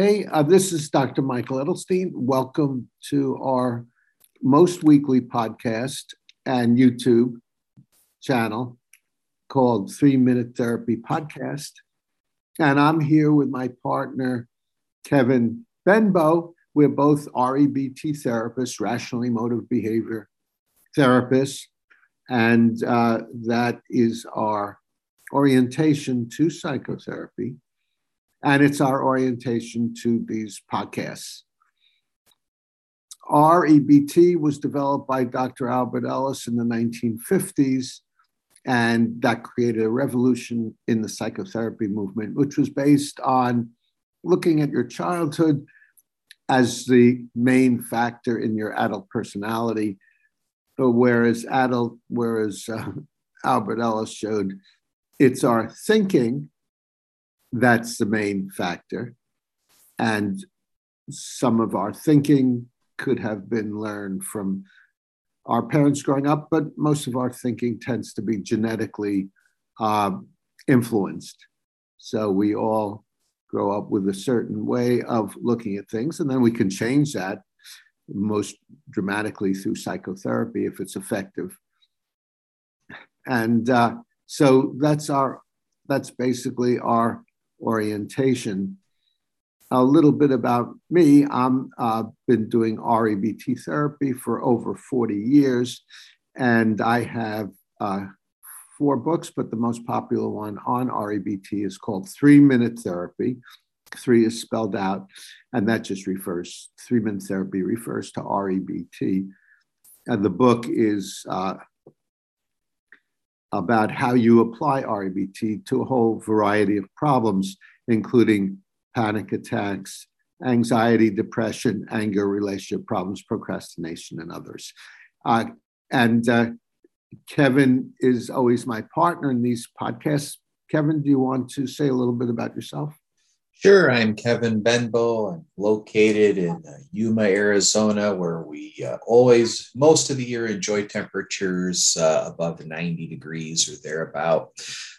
Hey, uh, this is Dr. Michael Edelstein. Welcome to our most weekly podcast and YouTube channel called Three Minute Therapy Podcast. And I'm here with my partner, Kevin Benbow. We're both REBT therapists, rational emotive behavior therapists. And uh, that is our orientation to psychotherapy and it's our orientation to these podcasts. REBT was developed by Dr. Albert Ellis in the 1950s, and that created a revolution in the psychotherapy movement, which was based on looking at your childhood as the main factor in your adult personality, whereas adult, whereas uh, Albert Ellis showed it's our thinking that's the main factor. And some of our thinking could have been learned from our parents growing up, but most of our thinking tends to be genetically uh, influenced. So we all grow up with a certain way of looking at things, and then we can change that most dramatically through psychotherapy if it's effective. And uh, so that's our that's basically our orientation. A little bit about me. I've uh, been doing REBT therapy for over 40 years, and I have uh, four books, but the most popular one on REBT is called Three Minute Therapy. Three is spelled out, and that just refers, three minute therapy refers to REBT. And the book is uh, about how you apply REBT to a whole variety of problems, including panic attacks, anxiety, depression, anger, relationship problems, procrastination, and others. Uh, and uh, Kevin is always my partner in these podcasts. Kevin, do you want to say a little bit about yourself? Sure, I'm Kevin Benbow. I'm located in uh, Yuma, Arizona, where we uh, always, most of the year, enjoy temperatures uh, above 90 degrees or thereabout.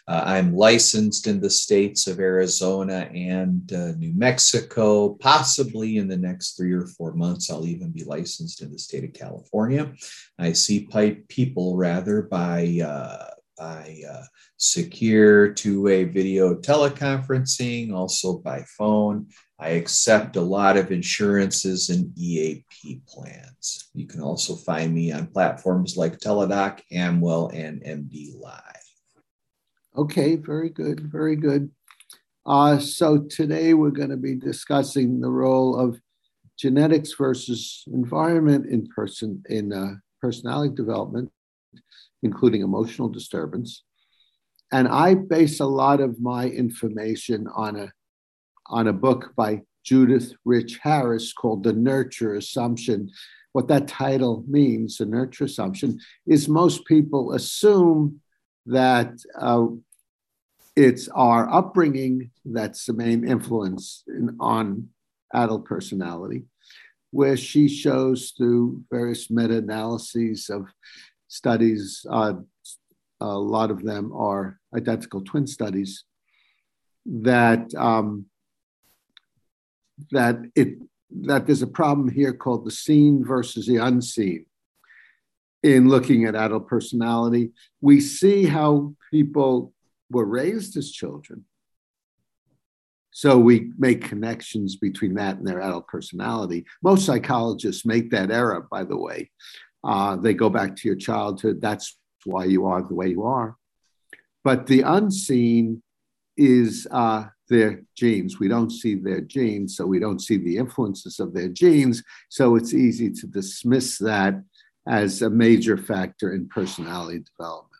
Uh, I'm licensed in the states of Arizona and uh, New Mexico. Possibly in the next three or four months, I'll even be licensed in the state of California. I see pipe people rather by uh, by uh, secure two-way video teleconferencing, also by phone. I accept a lot of insurances and EAP plans. You can also find me on platforms like Teladoc, Amwell, and MD Live. Okay, very good, very good. Uh, so today we're going to be discussing the role of genetics versus environment in person in uh, personality development including emotional disturbance. And I base a lot of my information on a, on a book by Judith Rich Harris called The Nurture Assumption. What that title means, the nurture assumption, is most people assume that uh, it's our upbringing that's the main influence in, on adult personality, where she shows through various meta analyses of studies, uh, a lot of them are identical twin studies, that um, that it that there's a problem here called the seen versus the unseen. In looking at adult personality, we see how people were raised as children. So we make connections between that and their adult personality. Most psychologists make that error, by the way. Uh, they go back to your childhood. That's why you are the way you are. But the unseen is uh, their genes. We don't see their genes, so we don't see the influences of their genes. So it's easy to dismiss that as a major factor in personality development.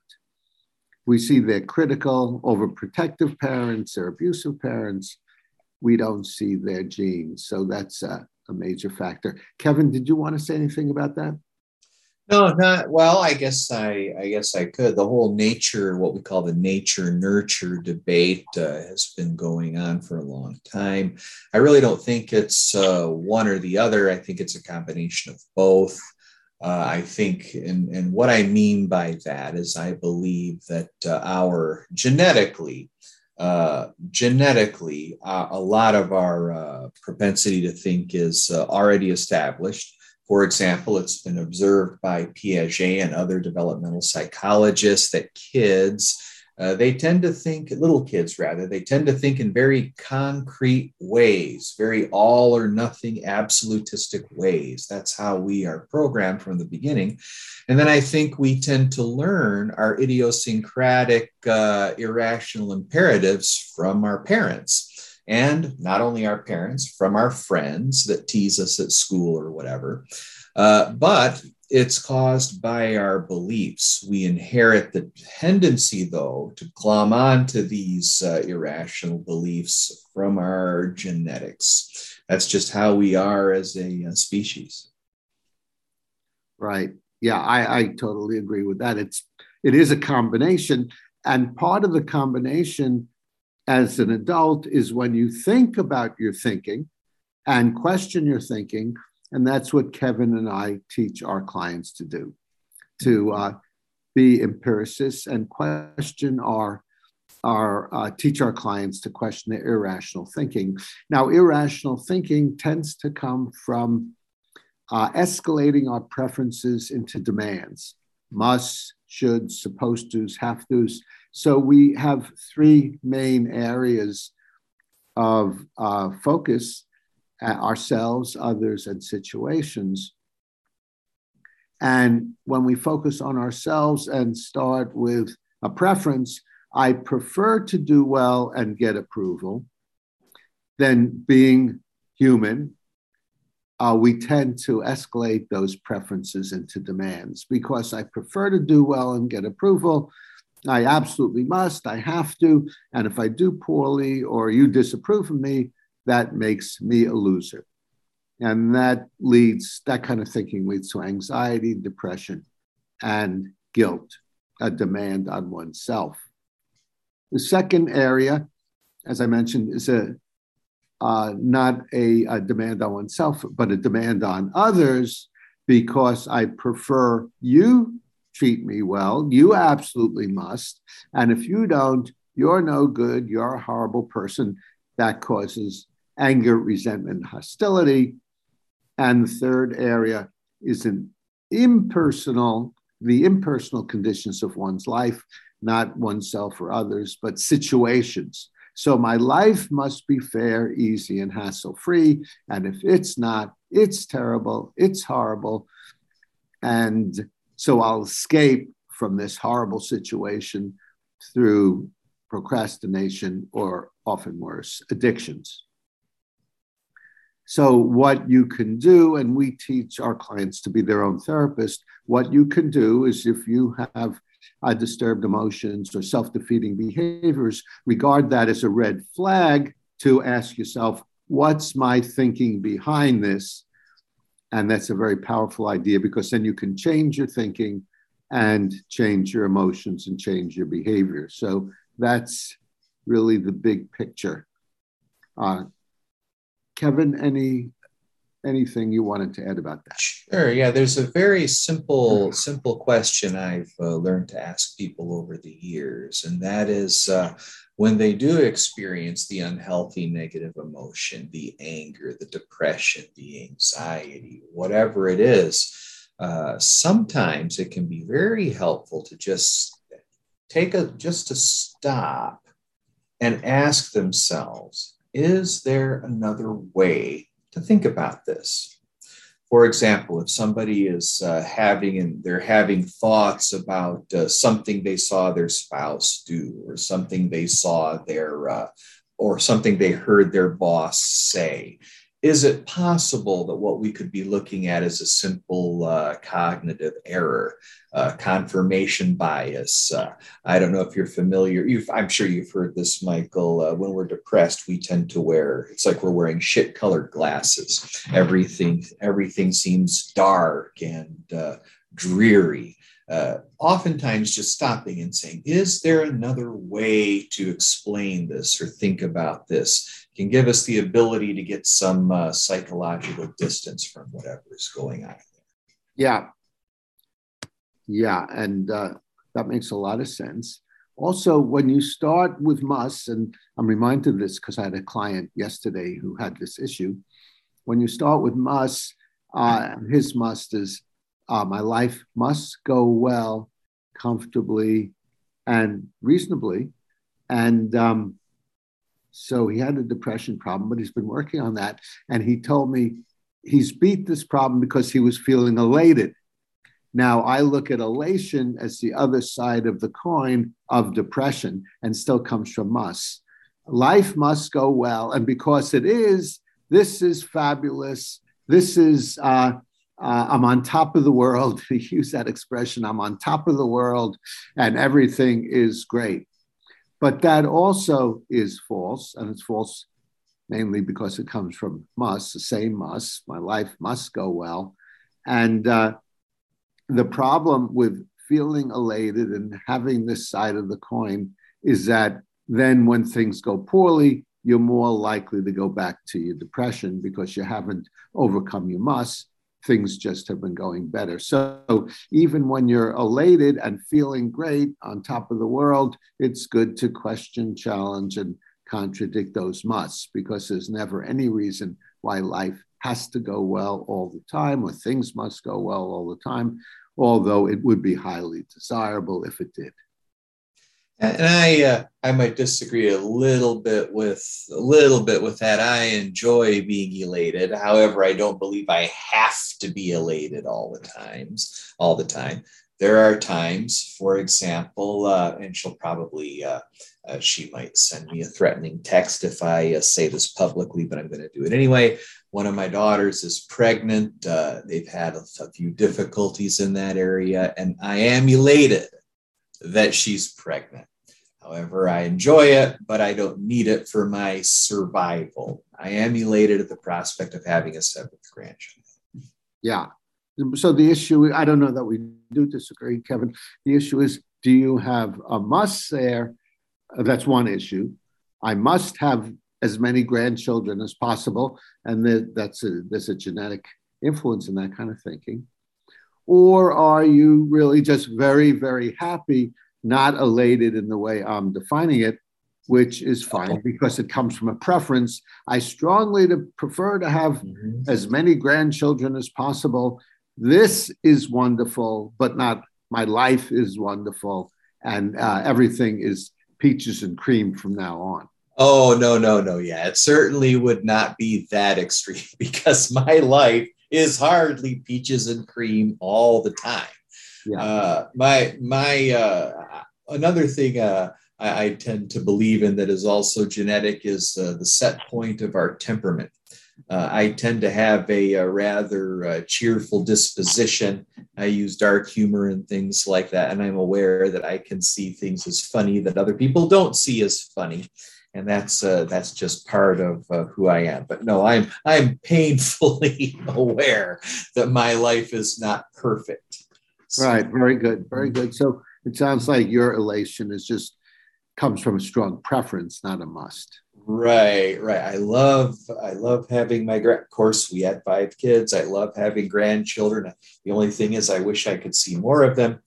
We see their critical, overprotective parents, their abusive parents. We don't see their genes. So that's a, a major factor. Kevin, did you want to say anything about that? No, not well. I guess I, I guess I could. The whole nature, what we call the nature nurture debate, uh, has been going on for a long time. I really don't think it's uh, one or the other. I think it's a combination of both. Uh, I think, and and what I mean by that is, I believe that uh, our genetically, uh, genetically, uh, a lot of our propensity to think is already established. For example, it's been observed by Piaget and other developmental psychologists that kids uh, they tend to think, little kids rather, they tend to think in very concrete ways, very all or nothing absolutistic ways. That's how we are programmed from the beginning. And then I think we tend to learn our idiosyncratic, uh, irrational imperatives from our parents. And not only our parents, from our friends that tease us at school or whatever. Uh, but it's caused by our beliefs. We inherit the tendency, though, to climb onto these uh, irrational beliefs from our genetics. That's just how we are as a, a species. Right. Yeah, I, I totally agree with that. It's it is a combination, and part of the combination as an adult is when you think about your thinking and question your thinking and that's what Kevin and I teach our clients to do to uh, be empiricists and question our our uh, teach our clients to question their irrational thinking. Now, irrational thinking tends to come from uh, escalating our preferences into demands: must, should, supposed tos, have tos. So we have three main areas of uh, focus ourselves, others, and situations. And when we focus on ourselves and start with a preference, I prefer to do well and get approval than being human. Uh, we tend to escalate those preferences into demands because I prefer to do well and get approval. I absolutely must, I have to. And if I do poorly or you disapprove of me, that makes me a loser. And that leads, that kind of thinking leads to anxiety, depression, and guilt, a demand on oneself. The second area, as I mentioned, is a uh, not a, a demand on oneself, but a demand on others because I prefer you treat me well. You absolutely must. And if you don't, you're no good. You're a horrible person. That causes anger, resentment, hostility. And the third area is an impersonal, the impersonal conditions of one's life, not oneself or others, but situations. So my life must be fair, easy, and hassle free. And if it's not, it's terrible, it's horrible. And so I'll escape from this horrible situation through procrastination or often worse, addictions. So, what you can do, and we teach our clients to be their own therapist, what you can do is if you have uh, disturbed emotions or self defeating behaviors, regard that as a red flag to ask yourself, what's my thinking behind this? And that's a very powerful idea because then you can change your thinking and change your emotions and change your behavior. So that's really the big picture. Uh, Kevin, any anything you wanted to add about that? Sure. Yeah, there's a very simple simple question I've uh, learned to ask people over the years, and that is uh, when they do experience the unhealthy negative emotion, the anger, the depression, the anxiety, whatever it is. Uh, sometimes it can be very helpful to just take a just to stop and ask themselves is there another way to think about this? For example, if somebody is uh, having and they're having thoughts about uh, something they saw their spouse do, or something they saw their, uh, or something they heard their boss say, is it possible that what we could be looking at is a simple uh, cognitive error, uh, confirmation bias? Uh, I don't know if you're familiar. I'm sure you've heard this, Michael. Uh, when we're depressed, we tend to wear. It's like we're wearing shit-colored glasses. Everything, everything seems dark and uh, dreary. Uh, oftentimes, just stopping and saying, "Is there another way to explain this or think about this?" Can give us the ability to get some uh, psychological distance from whatever is going on. Yeah. Yeah. And uh, that makes a lot of sense. also, when you start with must, and I'm reminded of this because I had a client yesterday who had this issue. When you start with must, uh, his must is uh, my life must go well, comfortably, and reasonably. And um, so he had a depression problem, but he's been working on that. And he told me he's beat this problem because he was feeling elated. Now, I look at elation as the other side of the coin of depression and still comes from us. Life must go well. And because it is, this is fabulous. This is, uh, uh, I'm on top of the world. use that expression, I'm on top of the world and everything is great. But that also is false. And it's false mainly because it comes from must, the same must. My life must go well. And uh, the problem with feeling elated and having this side of the coin is that then when things go poorly, you're more likely to go back to your depression because you haven't overcome your must. Things just have been going better. So even when you're elated and feeling great on top of the world, it's good to question, challenge, and contradict those musts because there's never any reason why life has to go well all the time or things must go well all the time although it would be highly desirable if it did. And I, uh, I might disagree a little bit with a little bit with that. I enjoy being elated. However, I don't believe I have to be elated all the times, all the time. There are times, for example, uh, and she'll probably, uh, uh, she might send me a threatening text if I uh, say this publicly, but I'm going to do it anyway. One of my daughters is pregnant. Uh, they've had a, a few difficulties in that area, and I am elated that she's pregnant. However, I enjoy it, but I don't need it for my survival. I am elated at the prospect of having a seventh grandchild. Yeah. So the issue, I don't know that we do disagree, Kevin. The issue is do you have a must there? Uh, that's one issue. I must have as many grandchildren as possible, and that's a, there's a genetic influence in that kind of thinking. Or are you really just very, very happy, not elated in the way I'm defining it, which is fine because it comes from a preference. I strongly to prefer to have mm-hmm. as many grandchildren as possible. This is wonderful, but not my life is wonderful, and uh, everything is peaches and cream from now on. Oh, no, no, no. Yeah, it certainly would not be that extreme because my life is hardly peaches and cream all the time. Yeah. Uh, my, my, uh, another thing uh, I, I, tend to believe in that is also genetic is uh, the set point of our temperament. Uh, I tend to have a, a rather cheerful disposition. I use dark humor and things like that. And I'm aware that I can see things as funny that other people don't see as funny and that's uh, that's just part of uh, who I am. But no, I'm I'm painfully aware that my life is not perfect. Right. Very good. Very mm-hmm. good. So it sounds like your elation is just comes from a strong preference, not a must. Right. Right. I love I love having my grand. Of course, we had five kids. I love having grandchildren. The only thing is, I wish I could see more of them.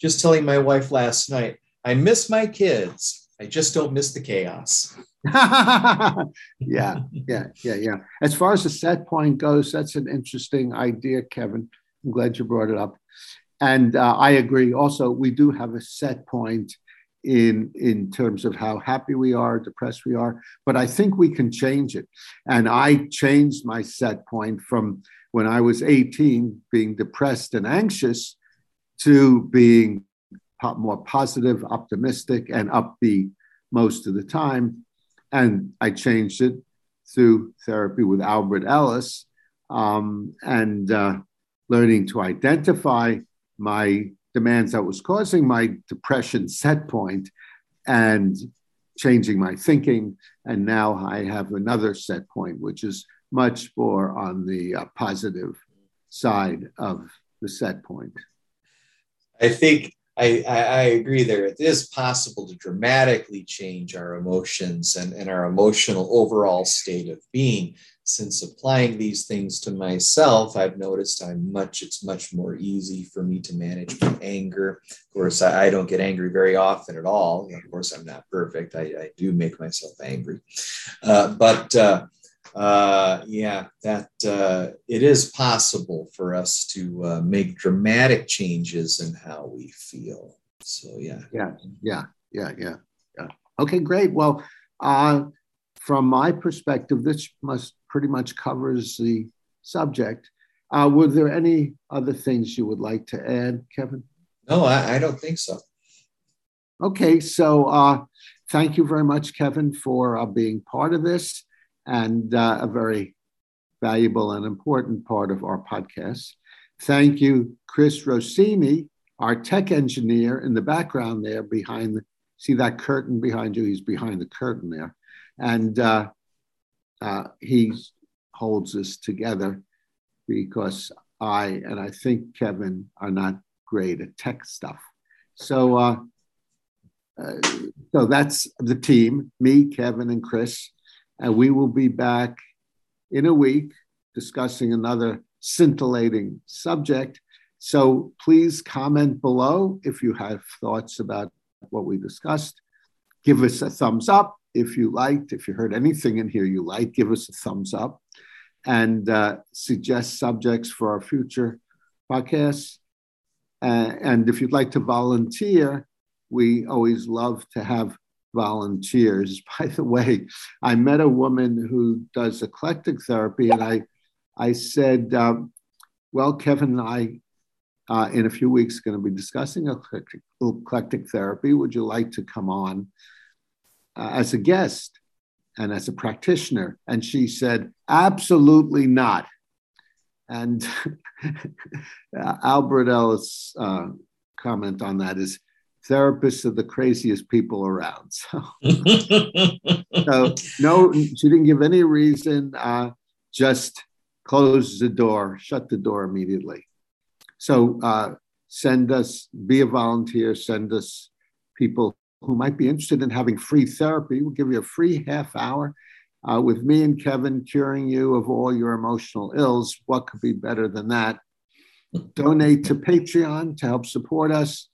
Just telling my wife last night, I miss my kids I just don't miss the chaos. yeah, yeah, yeah, yeah. As far as the set point goes, that's an interesting idea, Kevin. I'm glad you brought it up. And uh, I agree. Also, we do have a set point in in terms of how happy we are, depressed we are. But I think we can change it. And I changed my set point from when I was 18, being depressed and anxious, to being more positive, optimistic, and upbeat most of the time. And I changed it through therapy with Albert Ellis um, and uh, learning to identify my demands that was causing my depression set point and changing my thinking. And now I have another set point, which is much more on the uh, positive side of the set point. I think I, I, agree there. It is possible to dramatically change our emotions and, and our emotional overall state of being. Since applying these things to myself, I've noticed I'm much, it's much more easy for me to manage my anger. Of course, I, I don't get angry very often at all. Of course, I'm not perfect. I, I do make myself angry. Uh, but uh, uh, yeah, that uh, it is possible for us to uh, make dramatic changes in how we feel. So yeah, yeah, yeah, yeah, yeah, yeah. Okay, great. Well, uh, from my perspective, this must pretty much covers the subject. Uh, were there any other things you would like to add, Kevin? No, I, I don't think so. Okay, so uh, thank you very much, Kevin, for uh, being part of this and uh, a very valuable and important part of our podcast. Thank you, Chris Rossini, our tech engineer in the background there behind the, see that curtain behind you? He's behind the curtain there. And uh, uh, he holds us together because I and I think Kevin are not great at tech stuff. So, uh, uh, so that's the team: me, Kevin, and Chris. And we will be back in a week discussing another scintillating subject. So please comment below if you have thoughts about what we discussed. Give us a thumbs up if you liked. If you heard anything in here you like, give us a thumbs up and uh, suggest subjects for our future podcasts. Uh, and if you'd like to volunteer, we always love to have volunteers. By the way, I met a woman who does eclectic therapy, and I, I said, um, "Well, Kevin and I, uh, in a few weeks, going to be discussing eclectic, eclectic, therapy. Would you like to come on uh, as a guest and as a practitioner?" And she said, "Absolutely not." And Albert Ellis' uh, comment on that is therapists are the craziest people around. So, so no, she didn't give any reason. Uh, just close the door, shut the door immediately. So uh, send us, be a volunteer, send us people who might be interested in having free therapy. We'll give you a free half hour uh, with me and Kevin curing you of all your emotional ills. What could be better than that? Donate to Patreon to help support us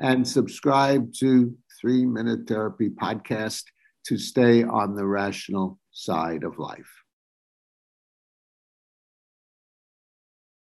and subscribe to Three Minute Therapy Podcast to stay on the rational side of life.